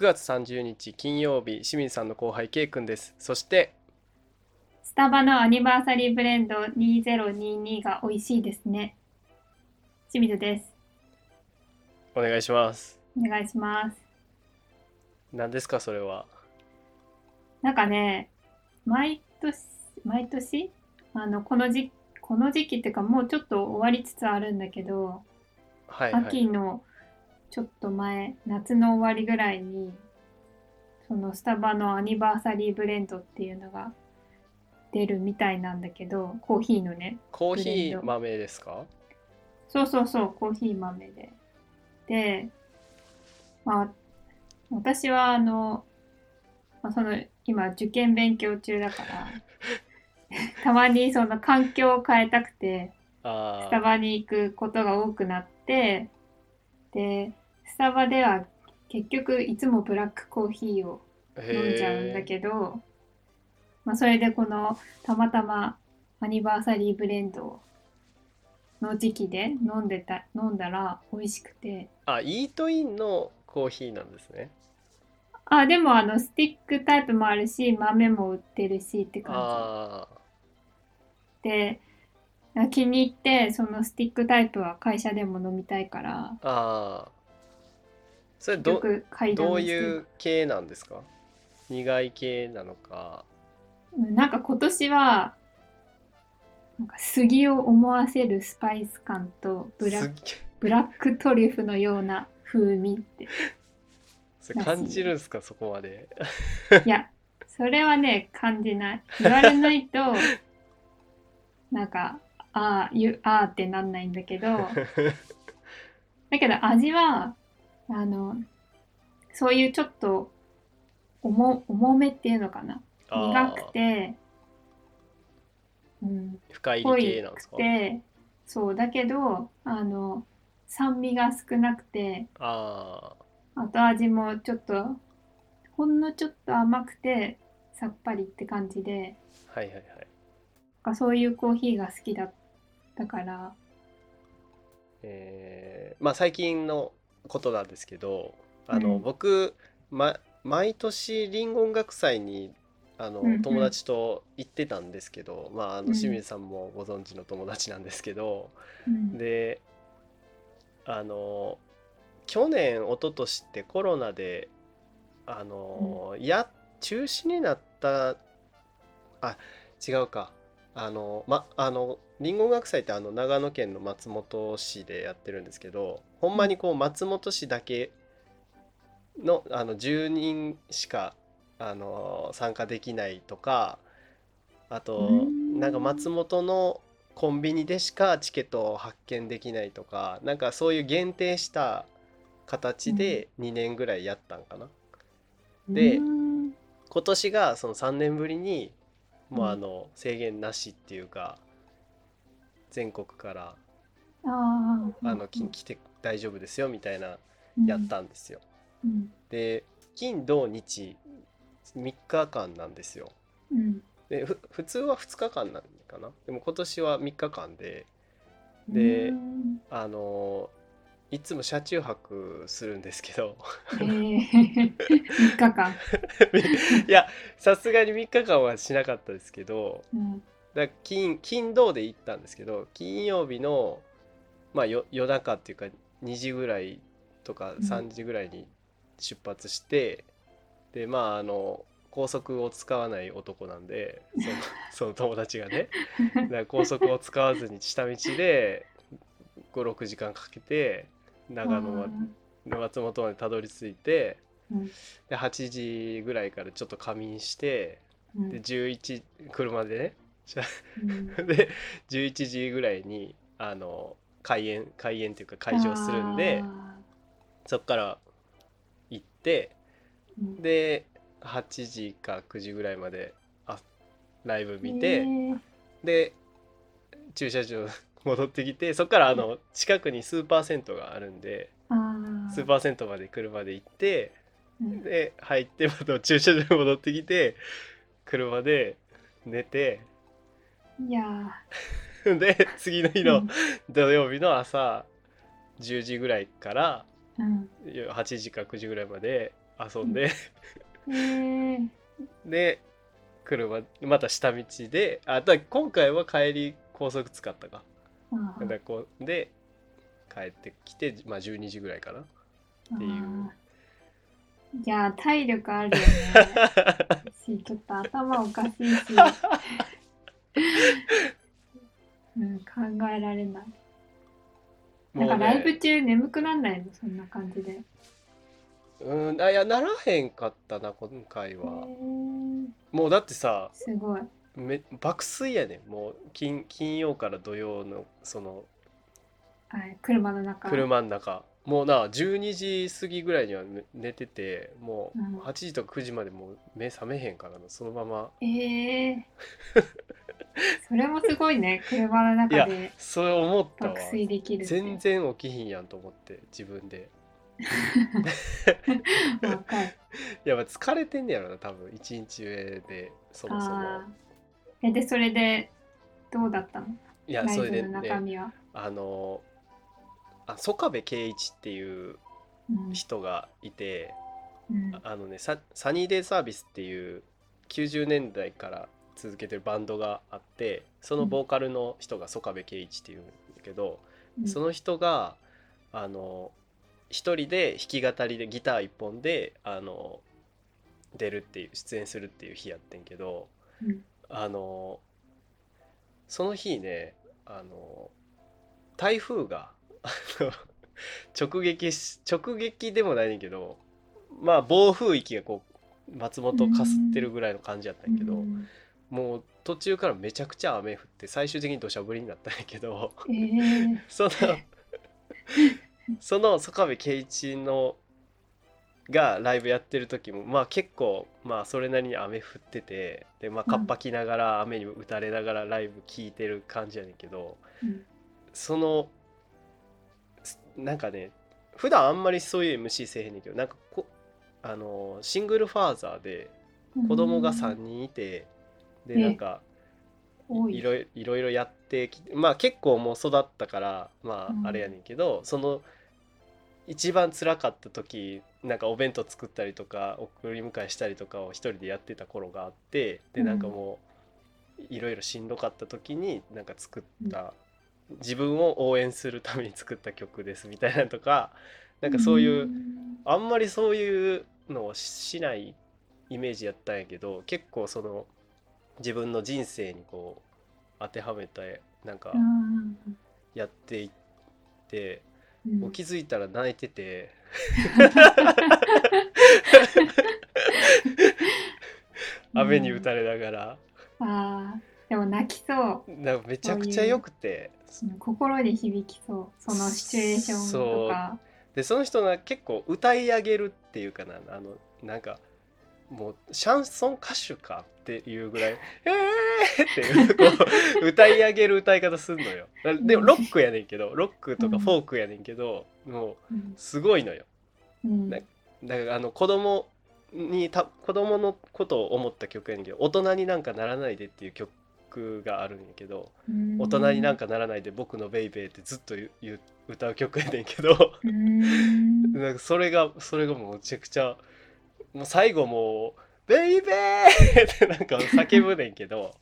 9月30日金曜日清水さんの後輩 K 君ですそしてスタバのアニバーサリーブレンド2022が美味しいですね。清水です。お願いしますお願いします。何ですかそれは？なんかね、毎年、毎年？あの、この時、この時期っていうかもうちょっと終わりつつあるんだけど、はいはい秋のちょっと前、夏の終わりぐらいに、そのスタバのアニバーサリーブレンドっていうのが出るみたいなんだけど、コーヒーのね、コーヒー豆ですか？そうそうそう、コーヒー豆で。で、まあ、私はあの、まあ、その、今受験勉強中だから、たまにその環境を変えたくて、あスタバに行くことが多くなって、で、スタバでは結局いつもブラックコーヒーをあ飲んじゃうんだけど、まあ、それでこのたまたまアニバーサリーブレンドの時期で飲んでた飲んだら美味しくて。あイートインのコーヒーなんですね。あでもあのスティックタイプもあるし豆も売ってるしって感あじで気に入ってそのスティックタイプは会社でも飲みたいからーあーそれよどどういう系なんですか？苦い系なのか。うんなんか今年はなんか杉を思わせるスパイス感とブラブラックトリュフのような風味って。それ感じるんですか？そこまで。いや、それはね、感じない。言われないと、なんか、ああ、ゆあーってなんないんだけど、だけど味は、あの、そういうちょっと重重めっていうのかな？苦くて、うん、深入濃り系なんですか？くて、そう、だけど、あの、酸味が少なくて、あ後味もちょっとほんのちょっと甘くてさっぱりって感じであはいはいはい。なんかそういうコーヒーが好きだったから。えーまあ最近のことなんですけどあの、うん。僕、ま、毎年リンゴ音楽祭にあの、うんうん。友達と行ってたんですけど、まあ、あのうん。清水さんもご存知の友達なんですけど、うん。であの去年一昨年ってコロナであの、や中止になったあ違うかあのまあのリンゴ音楽祭ってあの長野県の松本市でやってるんですけどほんまにこう松本市だけのあの10人しかあの参加できないとかあとうん。なんか松本のコンビニでしかチケットを発券できないとかなんかそういう限定した形で2年ぐらいやったんかな。でうん。今年がその3年ぶりにもううん。あの制限なしっていうか全国からあのき来て大丈夫ですよみたいなうん。やったんですよ。うん。で金土日3日間なんですよ。うん。でふ普通は2日間なんかな。でも今年は3日間ででうん。あのいつも車中泊するんですけど。えー、3日間、いやさすがに3日間はしなかったですけどうん。だ金金土で行ったんですけど金曜日の、まあ、よ夜中っていうか2時ぐらいとかうん。3時ぐらいに出発して、でまああの高速を使わない男なんでその その友達がね。だから高速を使わずに下道で56時間かけて長野まで松本までたどり着いてうん。で8時ぐらいからちょっと仮眠してうん。で11車でねうん。で11時ぐらいにあの開演開演っていうか会場するんであそっから行ってーうん。で8時か9時ぐらいまであライブ見て、えー。で駐車場戻ってきてそっからあの近くにスーパー銭湯があるんでスーパー銭湯まで車で行ってうん。で入ってまた駐車場に戻ってきて車で寝て。いや で次の日ーの土曜日の朝10時ぐらいからうん。8時か9時ぐらいまで遊んで、へえで車また下道であだ今回は帰り高速使ったか。あだこうで帰ってきて、まあ、12時ぐらいかな。っていう。いやー体力あるよね。し ちょっと頭おかしいし、うん、考えられない。なんかライブ中眠くなんないの？そんな感じで。うんあいやならへんかったな今回へはー。もうだってさすごいめ爆睡やねん。もう金金曜から土曜のそのはい車の中。車の中。もうな12時過ぎぐらいには寝寝ててもうん。う8時とか9時までもう目覚めへんからな。そのまま。ええ それもすごいね車のいや中でそれ思ったわ。爆睡できるって。全然起きひんやんと思って自分で。若い いやまあ疲れてんねやろな多分。一日上でそもそもえでそれでどうだったの？いやそれでね中身は、あのあ曽我部圭一っていううん。人がいてうん。あのねササニーデイサービスっていう90年代から続けてるバンドがあってそのボーカルの人が曽我部圭一っていうんだけど、うん。その人があの一人で弾き語りでギター一本であの出るっていう出演するっていう日やってんけどうんあのその日ねあの台風が直撃し直撃でもないねんけどまあ暴風域がこう松本をかすってるぐらいの感じやったんやけど、うん。もう途中からめちゃくちゃ雨降って最終的に土砂降りになったんやけどえー、そのその曽我部圭一のがライブやってる時もまあ結構まあそれなりに雨降っててでまあカッパ着ながら雨に打たれながらライブ聴いてる感じやねんけどうん。そのすなんかね普段あんまりそういう MC せえへんねんけどなんかこあのシングルファーザーで子供が3人いてでえなんか多い。いろいいろいろやってきてまあ結構もう育ったからまうん。ああれやねんけど、その一番辛かった時なんかお弁当作ったりとか送り迎えしたりとかを一人でやってた頃があってでうん。なんかもういろいろしんどかった時になんか作った、自分を応援するために作った曲ですみたいなのとかなんかそういう、あんまりそういうのをしないイメージやったんやけど結構その自分の人生にこう当てはめてなんかうん。やっていって、うんもう気づいたら泣いてて。雨に打たれながら。あーでも泣きそう。なんかめちゃくちゃ良くて。うん心に響きそう。そのシチュエーションとか。でその人が結構歌い上げるっていうかな。あのなんかもうシャンソン歌手かっていうぐらい「えー!」ってこう歌い上げる歌い方すんのよ。でもロックやねんけどロックとかフォークやねんけどもううん。すごいのよ。うん。ねだからあの子供にた子供のことを思った曲やねんけど大人になんかならないでっていう曲があるんやけど大人になんかならないで僕のベイベーってずっと歌う曲やねんけどうん。なんかそれがそれがもうめちゃくちゃもう最後もう「ベイベー!」ってなんか叫ぶねんけど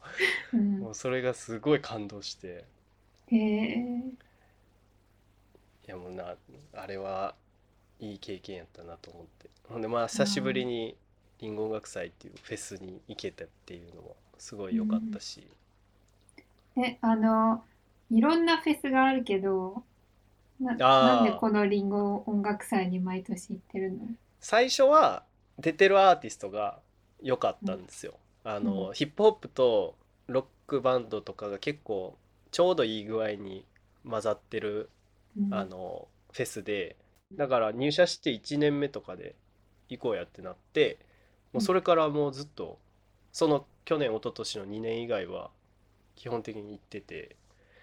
うん。もうそれがすごい感動して。へえ。いやもうなあれはいい経験やったなと思って。ほんでまあ久しぶりにリンゴ音楽祭っていうフェスに行けたっていうのもすごい良かったし、えあのいろんなフェスがあるけどななんでこのリンゴ音楽祭に毎年行ってるの？最初は出てるアーティストが良かったんですよ。あの、うん。ヒップホップとロックバンドとかが結構ちょうどいい具合に混ざってるうん。あのフェスでだから入社して1年目とかで行こうやってなってもうそれからもうずっとその去年一昨年の2年以外は基本的に行ってて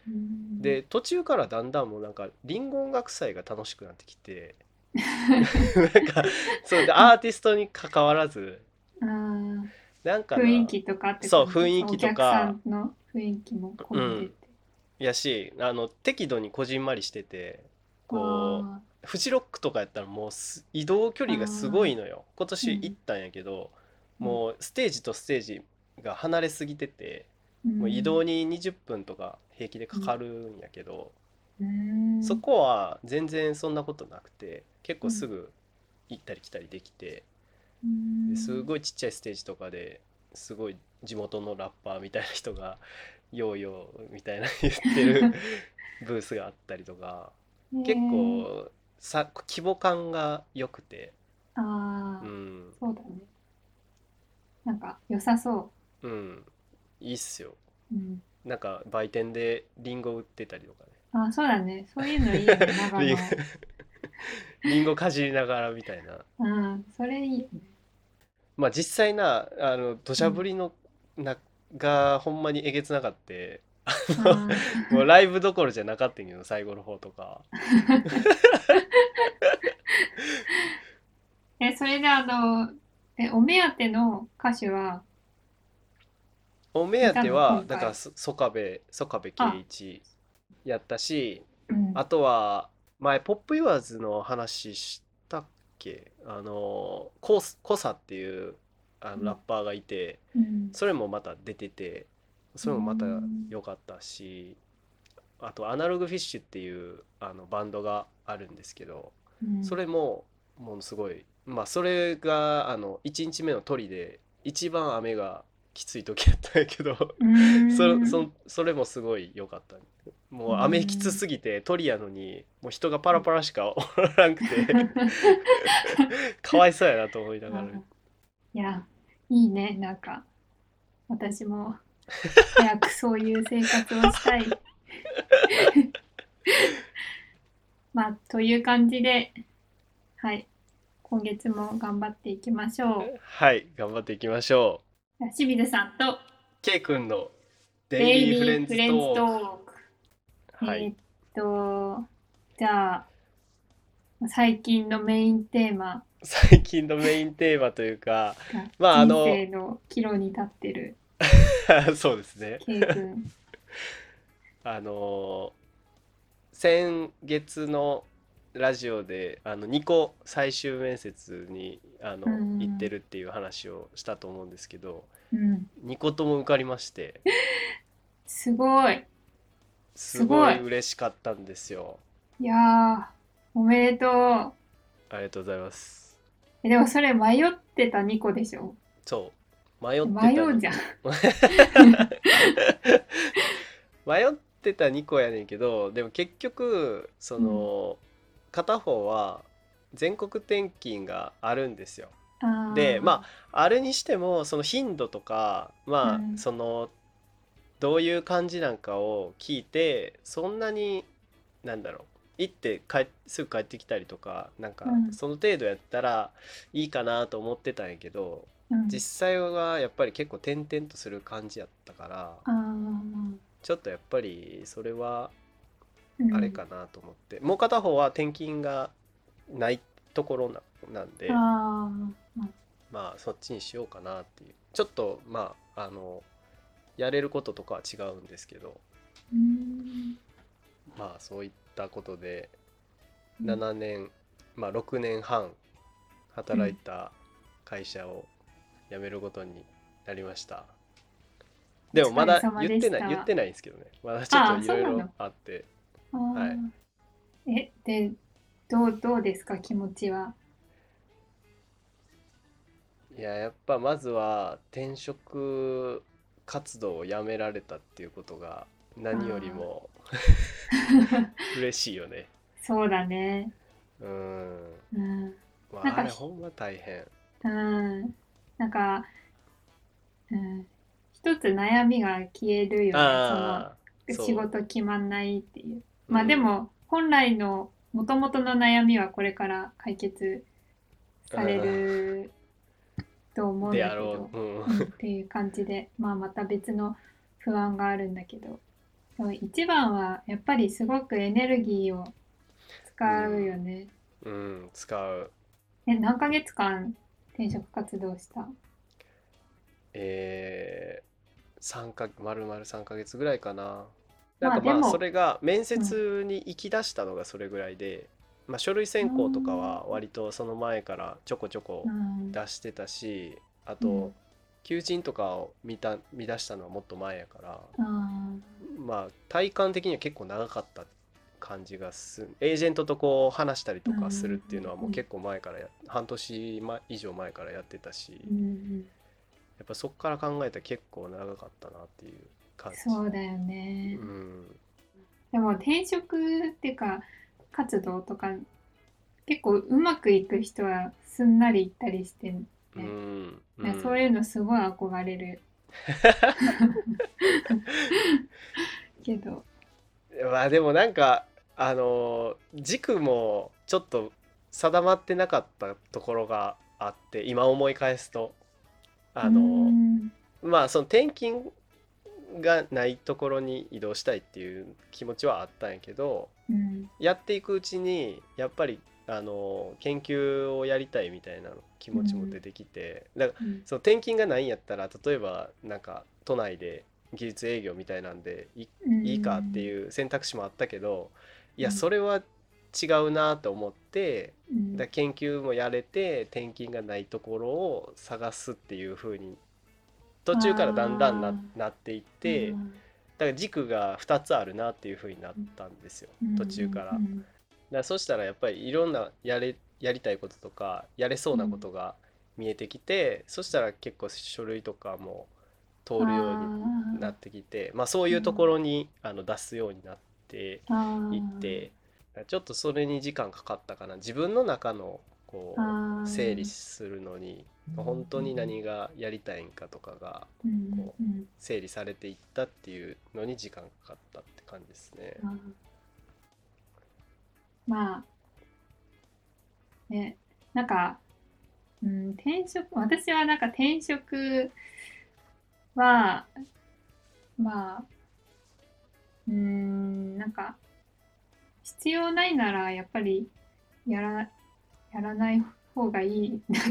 うん。で途中からだんだんもうなんかリンゴ音楽祭が楽しくなってきて なんかそうでアーティストに関わらずなんかな雰囲気とかってそう雰囲気とか。の雰囲気も込んでて、やしあの適度にこじんまりしててこうあフジロックとかやったらもうす移動距離がすごいのよ。今年行ったんやけど、もうステージとステージが離れすぎてて、もう移動に20分とか平気でかかるんやけど、うん。そこは全然そんなことなくて結構すぐ行ったり来たりできて、うんですごいちっちゃいステージとかですごい地元のラッパーみたいな人が「ヨーヨー」みたいな言ってるブースがあったりとか結構さ規模感が良くて、ああ、うん。そうだね。なんか良さそう。ん、いいっすよ。う、うん、なんか売店でリンゴ売ってたりとかね。あそうだね。そういうのいいよね リンゴかじりながらみたいな。うんそれいいよねまあ実際なあの土砂降りのながほんまにえげつなかってもうライブどころじゃなかったんやけど最後の方とか。えそれであのえお目当ての歌手は？お目当ていはだからそ曽我部曽我部圭一やったしうん。あとは前ポップユアーズの話しけあのコスコサっていうあうん。のラッパーがいて、うん。それもまた出ててそれもまたうん。良かったしあとアナログフィッシュっていうあのバンドがあるんですけどうん。それもものすごいまあそれがあの1日目の鳥で一番雨がきつい時やったんやけどうん。そそそれもすごい良かったもう雨きつすぎて鳥やのにもう人がパラパラしか おらんくて かわいそうやなと思いながら。いやいいね。なんか私も早くそういう生活をしたい。まあという感じではい。今月も頑張っていきましょう。はい。頑張っていきましょう。清水さんと K 君のデデイイリーフレンズトトークはい。えーっとじゃあ最近のメインテーマ。最近のメインテーマというかがまああの人生の岐路に立ってる。そうですね。あの先月のラジオであの2個最終面接にあのうん。行ってるっていう話をしたと思うんですけどうん。2個とも受かりまして。すごいすすごい嬉しかったんですよ。いやーおめでとう。ありがとうございます。えでもそれ迷ってた2個でしょ？そう。迷ってた迷うじゃん。迷ってた2個やねんけどでも結局その、片方は全国転勤があるんですよ。でまああれにしてもその頻度とかまあ、うん。そのどういう感じなんかを聞いてそんなになんだろう行って帰すぐ帰ってきたりとかなんかうん。その程度やったらいいかなと思ってたんやけど、うん。実際はやっぱり結構転々とする感じやったからあー。ちょっとやっぱりそれはうんあれかなと思って、もう片方は転勤がないところななんで。あー。まあまあそっちにしようかなっていう。ちょっとまああのやれることとかは違うんですけどうん。まあそういったことでうん。7年、まあ6年半働いた会社を辞めることになりました、でもまだ言ってない言ってないんですけどね。まだちょっといろいろあって。はい。えでどうどうですか気持ちは？いややっぱまずは転職活動をやめられたっていうことが何よりも嬉しいよね。そうだね。うん。うん。まあ、あれほんま大変。うん。なんか、うん、一つ悩みが消えるよね。その仕事決まんないっていう。まあうんでも本来のもともとの悩みはこれから解決されると思うんでだけどう。うんうんっていう感じで、まあ、また別の不安があるんだけど一番はやっぱりすごくエネルギーを使うよね。うん、使う。え何ヶ月間転職活動した？えー、三か丸々3ヶ月ぐらいかな。なんかまあそれが面接に行き出したのがそれぐらいで、まあ、書類選考とかは割とその前からちょこちょこうん。出してたしあうん。と求人とかを見た見出したのはもっと前やからあまあ体感的には結構長かった感じがするエージェントとこう話したりとかするっていうのはもう結構前からや半年前以上前からやってたしやっぱそっから考えたら結構長かったなっていう感じ。そうだよね、うん。でも転職っていうか活動とか結構うまくいく人はすんなりいったりして、ねうん。なん。かそういうのすごい憧れる。けど。まあでもなんかあの軸もちょっと定まってなかったところがあって今思い返すと。あうのん。まあその転勤がないところに移動したいっていう気持ちはあったんやけどうん。やっていくうちにやっぱりあの研究をやりたいみたいな気持ちも出てきて、だからうん。その転勤がないんやったら例えばなんか都内で技術営業みたいなんでいいいかっていう選択肢もあったけどいやうん。それは違うなと思ってうん。だ研究もやれて転勤がないところを探すっていう風に途中からだんだんななっていってだから軸が2つあるなっていう風になったんですよ。うん。途中から。だかうんらそしたらやっぱりいろんなやれやりたいこととかやれそうなことが見えてきてそしたら結構書類とかも通るようになってきてまあそういうところにあの出すようになっていってちょっとそれに時間かかったかな。自分の中のこあうー。整理するのに本当に何がやりたいんかとかがうん。こうん。整理されていったっていうのに時間かかったって感じですね。あーまあね。なんか、うん、転職私はなんか転職はまあうんなんか必要ないならやっぱりやらやらない方がいいなっ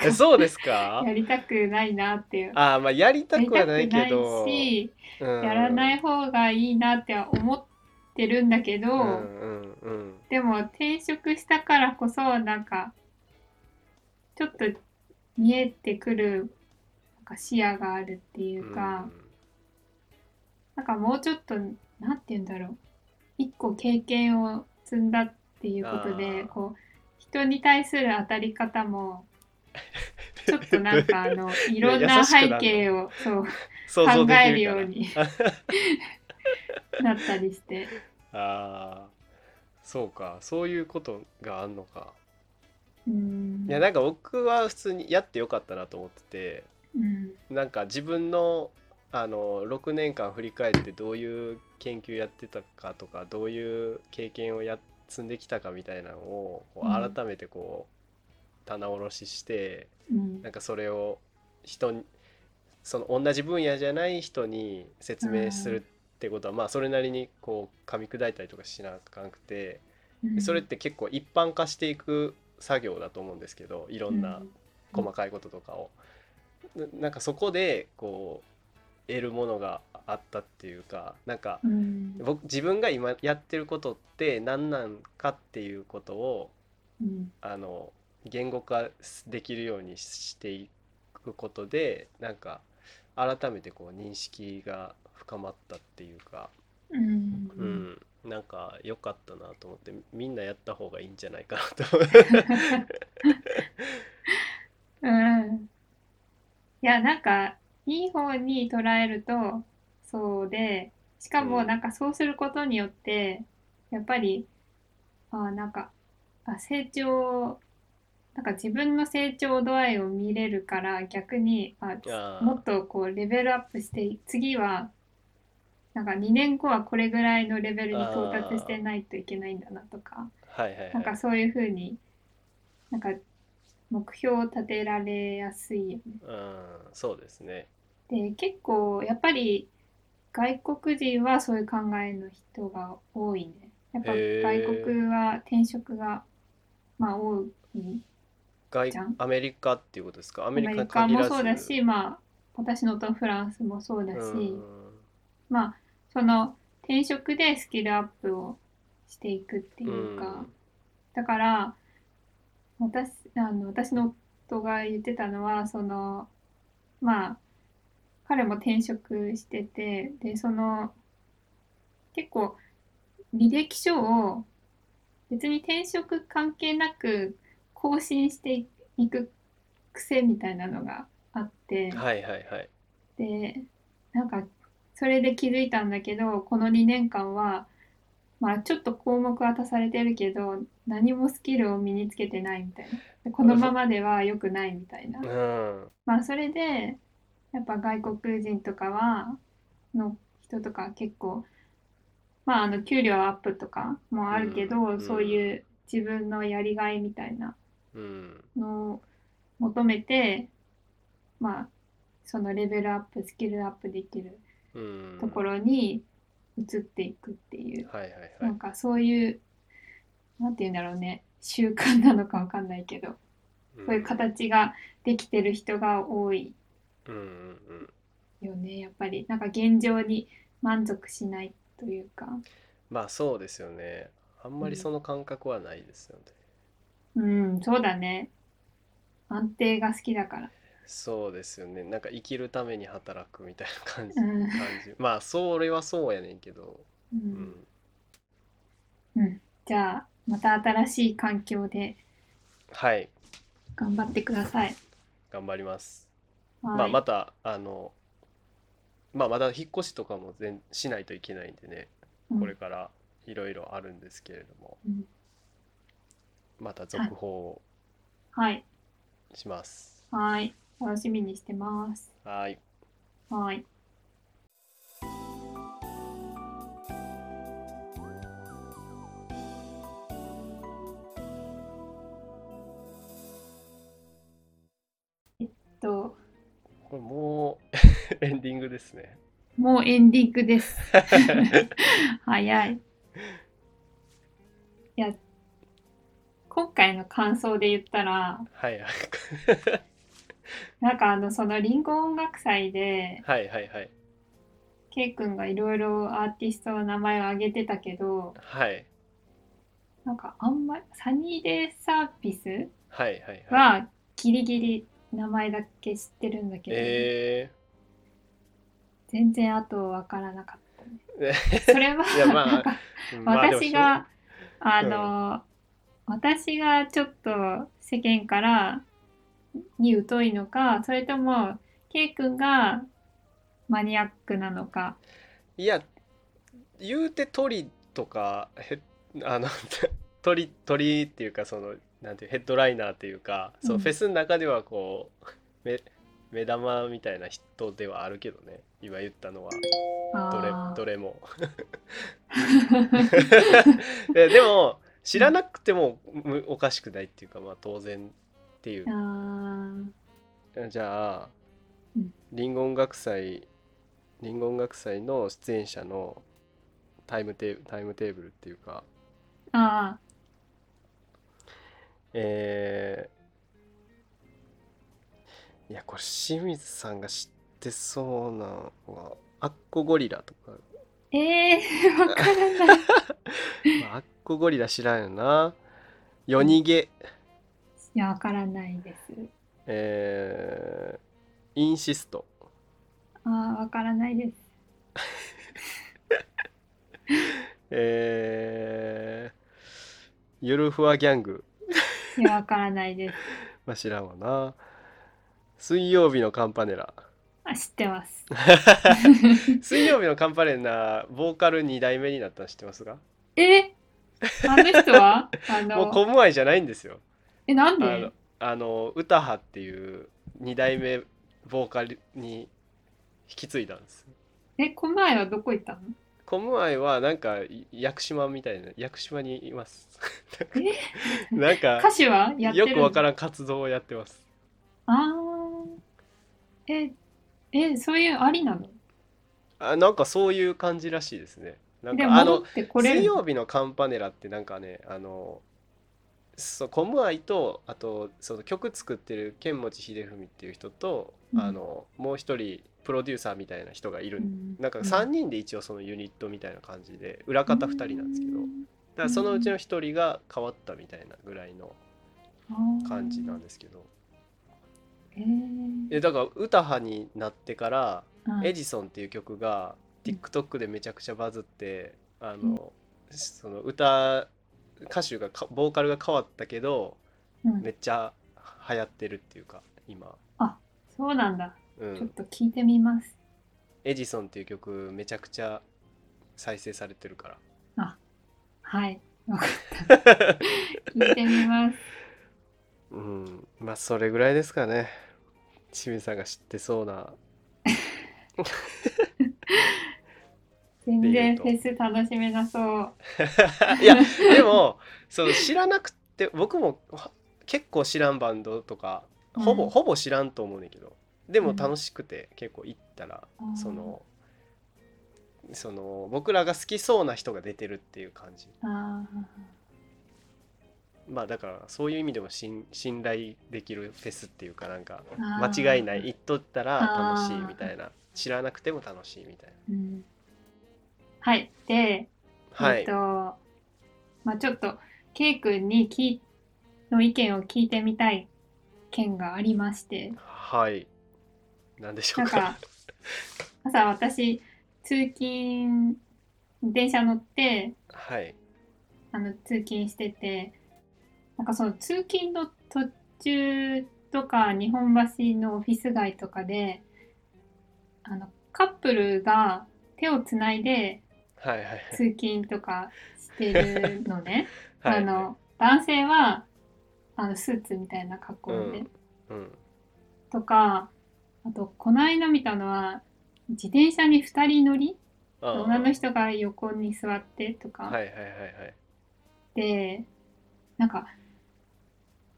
て。そうですか？やりたくないなっていう。あーまあやりたくはないけど。たくないしうん。やらない方がいいなっては思ってるんだけど、うんうんうん。でも転職したからこそなんかちょっと見えてくるなんか視野があるっていうか、なんかもうちょっとなんて言うんだろう。一個経験を積んだっていうことでこう人に対する当たり方も ちょっとなんかあのいろんな背景をそう考えるようになったりして。ああそうか。そういうことがあんのか。うん。いやなんか僕は普通にやってよかったなと思っててうん。なんか自分のあの6年間振り返ってどういう研究やってたかとかどういう経験をや積んできたかみたいなのをこううん。改めてこう棚卸ししてうん。なんかそれを人にその同じ分野じゃない人に説明するってことはまあそれなりにこう噛み砕いたりとかしなあかんくてでそれって結構一般化していく作業だと思うんですけどいろんな細かいこととかを。ななんかそこでこう得るものがあったっていうかなんかうん。僕自分が今やってることって何なんかっていうことをうん。あの言語化できるようにしていくことでなんか改めてこう認識が深まったっていうか、うん。ううん。ん、なんか良かったなと思ってみんなやった方がいいんじゃないかなと思う ん。いやなんかいい方に捉えるとそうでしかもうん。なんかそうすることによってやっぱりあなんかあ成長なんか自分の成長度合いを見れるから逆にあもっとこうレベルアップして次はなんか2年後はこれぐらいのレベルに到達してないといけないんだなとかはいはいはい。なんかそういうふうになんか目標を立てられやすいよね。うんそうですねで結構やっぱり外国人はそういう考えの人が多いね。やっぱ外国は転職がまあ多い。外じゃん。アメリカっていうことですか？アメリメリカもに限らず。そうだし、まあ私のとフランスもそうだし、うん。まあその転職でスキルアップをしていくっていうか、うん。だから私あの私の夫が言ってたのはそのまあ彼も転職しててでその結構履歴書を別に転職関係なく更新していく癖みたいなのがあってはいはいはい。でなんかそれで気づいたんだけどこの2年間はまあちょっと項目渡されてるけど何もスキルを身につけてないみたいな。でこのままでは良くないみたいな。うん。まあそれでやっぱ外国人とかはの人とか結構まああの給料アップとかもあるけど、うんそういう自分のやりがいみたいなうん。のを求めてまあそのレベルアップスキルアップできるうん。ところに移っていくっていう、はいはいはないんかそういうなんて言うんだろうね習慣なのかわかんないけど、そういう形ができてる人が多いうんうんうん。よねやっぱり。なんか現状に満足しないというか。まあそうですよね。あんまりその感覚はないですよね、うんそうだね。安定が好きだから。そうですよね。なんか生きるために働くみたいな感じ,、うん。感じ。まあそれはそうやねんけど、ううん。ん、うん。じゃあまた新しい環境ではい。頑張ってください。頑張ります、はいまあまたあのまあまだ引っ越しとかも全しないといけないんでねうん。これからいろいろあるんですけれども、うん。また続報をはい。します。はい。楽しみにしてます。はい。はい。えっとこれもう エンディングですね。もうエンディングです。早い。いや、今回の感想で言ったら、はい。はいなんかあの、そのリンゴ音楽祭で、はいはいはい。ケイ君がいろいろアーティストの名前を挙げてたけど、はい。なんかあんまり、サニーデイサービスはいはいはい。はギリギリ名前だけ知ってるんだけど、え全然後わからなかったね。ー、それは、いやまあなんかまあでも私が、あの、私がちょっと世間からに疎いのか、それとも、ケイ君がマニアックなのか。いや言うて鳥とかへあの鳥鳥っていうかそのなんていうヘッドライナーっていうか、そううん。フェスの中ではこう 目目玉みたいな人ではあるけどね今言ったのは。どれどれも。ででも知らなくてもむおかしくないっていうかまあ当然っていう。じゃあ、うん。リンゴ音楽祭リンゴ音楽祭の出演者のタイムテータイムテーブルっていうかあえーいやこれ清水さんが知ってそうなのはアッコゴリラとか、ー。えー、わからない。まあ、アッコゴリラ知らんよな夜逃げ、いや、わからないです。えーインシストあー、わからないです。えーゆるふわギャングいや、わからないです。まあ知らんわな。水曜日のカンパネラ。あ、知ってます。水曜日のカンパネラボーカル2代目になったの知ってますかえ？あの人は？あもうの、コムアイじゃないんですよ。え、なんあのであの歌派っていう2代目ボーカルに引き継いだんです。え、この前はどこ行ったの？コムアイはなんかい屋久島みたいな屋久島にいます。なんか歌手はよくわからんん活動をやってます。あー。え、え、そういうありなの？あなんかそういう感じらしいですね。なんでかあの水曜日のカンパネラってなんかねあのそうコムアイとあとその曲作ってる剣持秀文っていう人と、うん。あのもう一人プロデューサーみたいな人がいる、うん。なんか3人で一応そのユニットみたいな感じで裏方2人なんですけど、うん。からそのうちの一人が変わったみたいなぐらいの感じなんですけど。へええだから歌派になってから「うん。エジソン」っていう曲がうん TikTok でめちゃくちゃバズってあのその歌歌手がかボーカルが変わったけどうん。めっちゃ流行ってるっていうか今、そうなんだ。うん、ちょっと聞いてみます。エジソンっていう曲めちゃくちゃ再生されてるからはい。わかった。聞いてみます。うんまあそれぐらいですかね清水さんが知ってそうな全然フェス楽しめなそう。いやでもその知らなくて僕もは結構知らんバンドとかほぼ、うんほぼ知らんと思うねんけどでも楽しくて結構行ったら、うん。そのその僕らが好きそうな人が出てるっていう感じ。あまあだからそういう意味でも信信頼できるフェスっていうかなんか間違いない。行っとったら楽しいみたいな。知らなくても楽しいみたいーうん。はい。で、なはい。えっと、まあちょっと、ケイ君に聞いの意見を聞いてみたい件がありまして、はい何でしょうんか？なか、朝私、通勤、電車乗って、はい。あの通勤しててなんかその通勤の途中とか日本橋のオフィス街とかであのカップルが手をつないで通勤とかしてるのね。はいあの男性はあのスーツみたいな格好で、うん。とかあとこの間見たのは自転車に2人乗り？女の人が横に座ってとか、はいはいはいはい。でなんか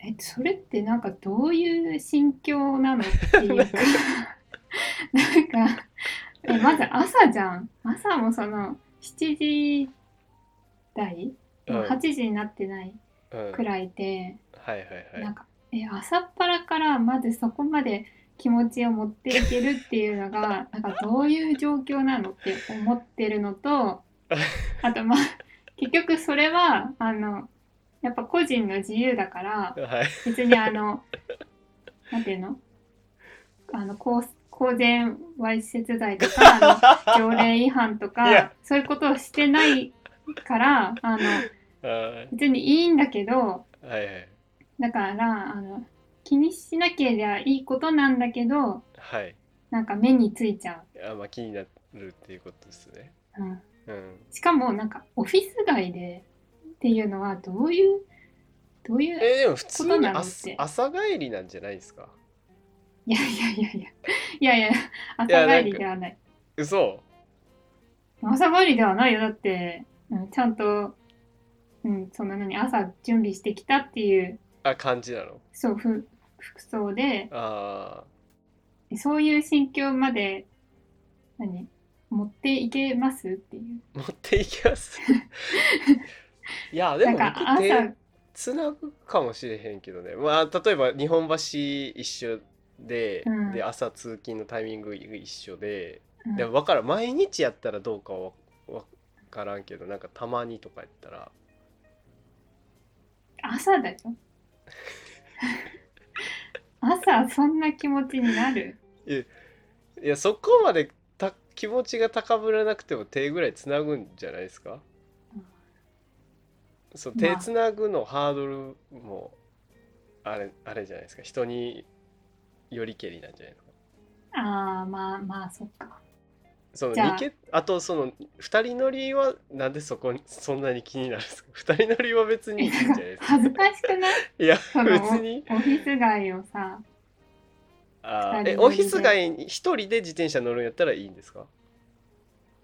えそれってなんかどういう心境なのっていう。か。なんかえまず朝じゃん。朝もその7時台、うん。8時になってないうん。くらいで、はいはいはい。なんかえ朝っぱらからまずそこまで気持ちを持っていけるっていうのがなんかどういう状況なのって思ってるのとあとまあ結局それはあのやっぱ個人の自由だからはい。別にあのなんていうの？あの公公然わいせつ罪とかあの 条例違反とかそういうことをしてないからあのは別にいいんだけどいはい。だからあの気にしなければいいことなんだけどはい。なんか目についちゃあまあ気になるっていうことですね。う、うん、うん。しかもなんかオフィス街でっていうのはどういうどういうえでも普通になのって。朝朝帰りなんじゃないですか？いやいやいやいや。いやいや朝帰りではない。嘘。朝帰りではないよ。だって、うん、ちゃんと、うん、そんな何朝準備してきたっていう。あ感じなの？そうふ服装であそういう心境まで何？持っていけますっていう。あ持っていきます？いやでもなんか朝。つなぐかもしれへんけどね。まあ例えば日本橋一緒で,、うん。で朝通勤のタイミング一緒で、うん。でも分からん。毎日やったらどうかは分からんけどなんかたまにとかやったら。朝だよ 朝そんな気持ちになる？いやそこまでた気持ちが高ぶらなくても手ぐらいつなぐんじゃないですか、そうまあ。手つなぐのハードルもあれあれじゃないですか？人によりけりなんじゃないのか？ああまあまあそっかそのじゃあ。あとその2人乗りはなんでそこにそんなに気になるんですか？2人乗りは別にいいんじゃないですか？恥ずかしくない？いやその別に。オフィス街をさあーえオフィス街に1人で自転車乗るんやったらいいんですか？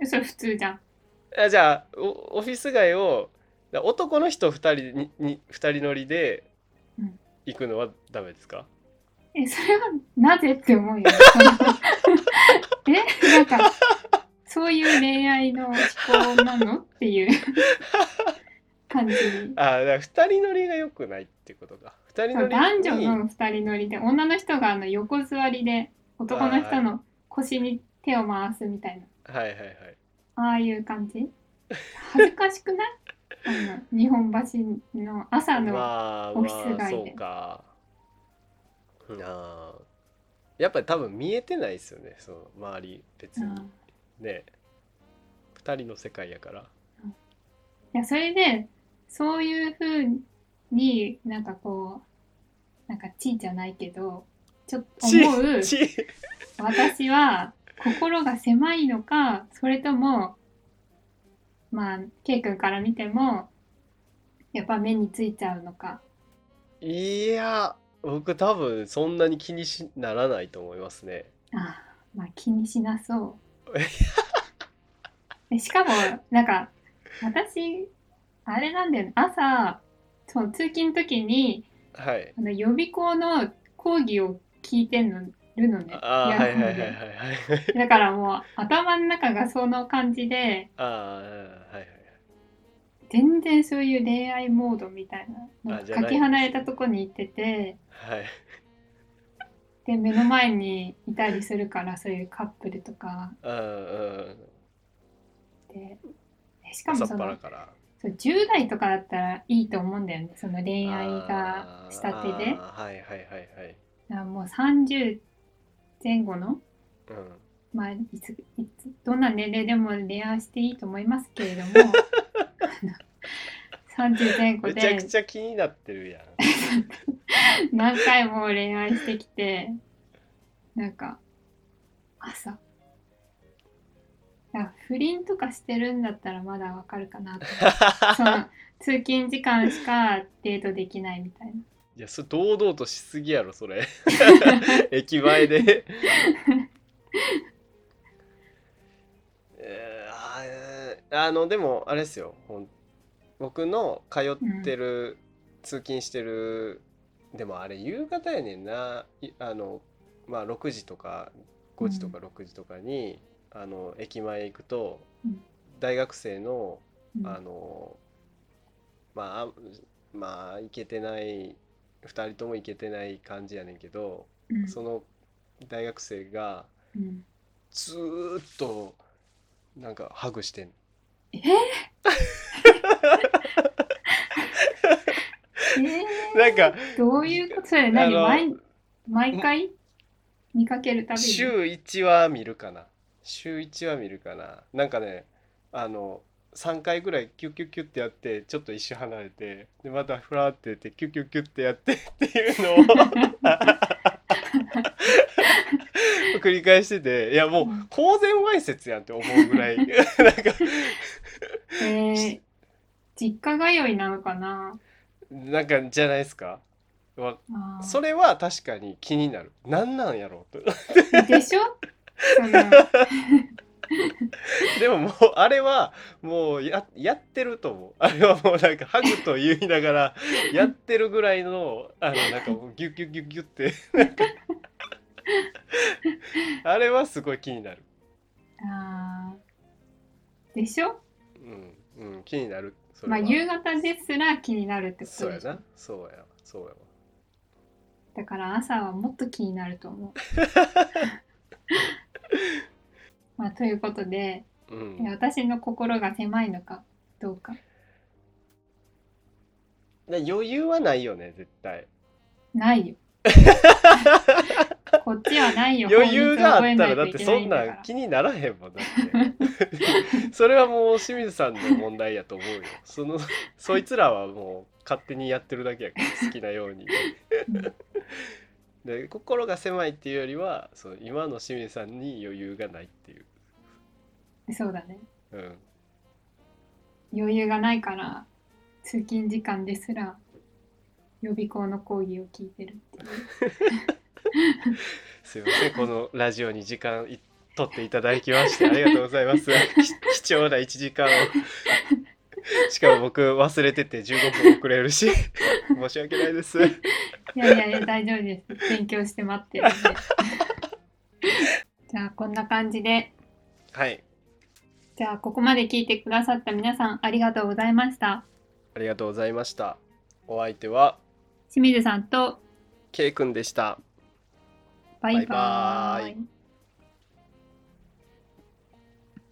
それ普通じゃん。あじゃあおオフィス街をだ男の人2人にに二人乗りでうん。行くのはダメですか、えそれはなぜって思うよ。えなんかそういう恋愛の思考なの？っていう。感じあだから2人乗りが良くないってことか。2人乗り男に女の2人乗りで女の人があの横座りで男の人の腰に手を回すみたいな。はいはいはい。ああいう感じ？恥ずかしくない？あの日本橋の朝の、まあオフィスまあ街で。そうか。あー。やっぱり多分見えてないですよねその周り別に。うんね二人の世界やから。いやそれでそういうふうになんかこうなんか地じゃないけどちょっと思う私は心が狭いのかそれともまあ K 君から見てもやっぱ目についちゃうのか。いや僕多分そんなに気にしならないと思いますね。あまあ気にしなそう。で しかもなんか私あれなんだよね。朝その通勤の時にはい。あの予備校の講義を聞いてんのるのね。ああイヤホンで。はいはいはいはいはい。だからもう頭の中がその感じでああはいはい全然そういう恋愛モードみたいななかかけ離れたとこに行っててはいで目の前にいたりするからそういうカップルとか。ででしかも朝そのそう10代とかだったらいいと思うんだよね。その恋愛がしたてで。はいはいはいはい。もう30前後のうん。まあいついつどんな年齢でも恋愛していいと思いますけれども 30前後めちゃでくちゃ気になってるやん。何回も恋愛してきてなんか朝。いや不倫とかしてるんだったらまだわかるかなと。その通勤時間しかデートできないみたいな。いやそれ堂々としすぎやろそれ。駅前で。えーあのでもあれですよほん僕の通ってる、通勤してるでもあれ夕方やねんな。いあのまあ6時とか5時とか6時とかに、あの駅前行くと、うん。大学生のうん。あのまあまあいけてない2人ともいけてない感じやねんけど、うん。その大学生がうん。ずーっとなんかハグしてん。え？えなんかー、どういうことそれ何？毎毎回見かけるたびに？週1は見るかな。週1は見るかな。なんかねあの3回ぐらいキュッキュッキュッってやってちょっと一瞬離れてでまたフラーってやってキュッキュッキュッってやってっていうのを。繰り返してていやもううん。公然わいせつやんって思うぐらい。なんか。えー、実家通いなのかな？なんかじゃないですか？わそれは確かに気になる。なんなんやろうとでしょ？その。でももうあれはもうややってると思う。あれはもうなんかハグと言いながらやってるぐらいのあのなんかもうギュッギュッギュッギュッって。なんかあれはすごい気になる。あー。でしょ？うんうん気になるそまあ夕方ですら気になるってことそうやな。そうやわ。そうやわ。だから朝はもっと気になると思う。まあということでうん。私の心が狭いのかどうか。で余裕はないよね絶対。ないよ。こっちはないよ余裕があったらだってそんなん気にならへんもんだって それはもう清水さんの問題やと思うよ。そのそいつらはもう勝手にやってるだけやから好きなように。で心が狭いっていうよりはそう今の清水さんに余裕がないっていう、そうだね。うん、余裕がないから通勤時間ですら予備校の講義を聞いてるっていう。すいませんこのラジオに時間い取っていただきましてありがとうございます。き貴重な1時間を。しかも僕忘れてて15分遅れるし申し訳ないです。いやいやいや大丈夫です。勉強して待ってるんで。じゃあこんな感じで。はい。じゃあここまで聞いてくださった皆さんありがとうございました。ありがとうございました。お相手は？清水さんと K 君でした。バイババイ。バーイーイ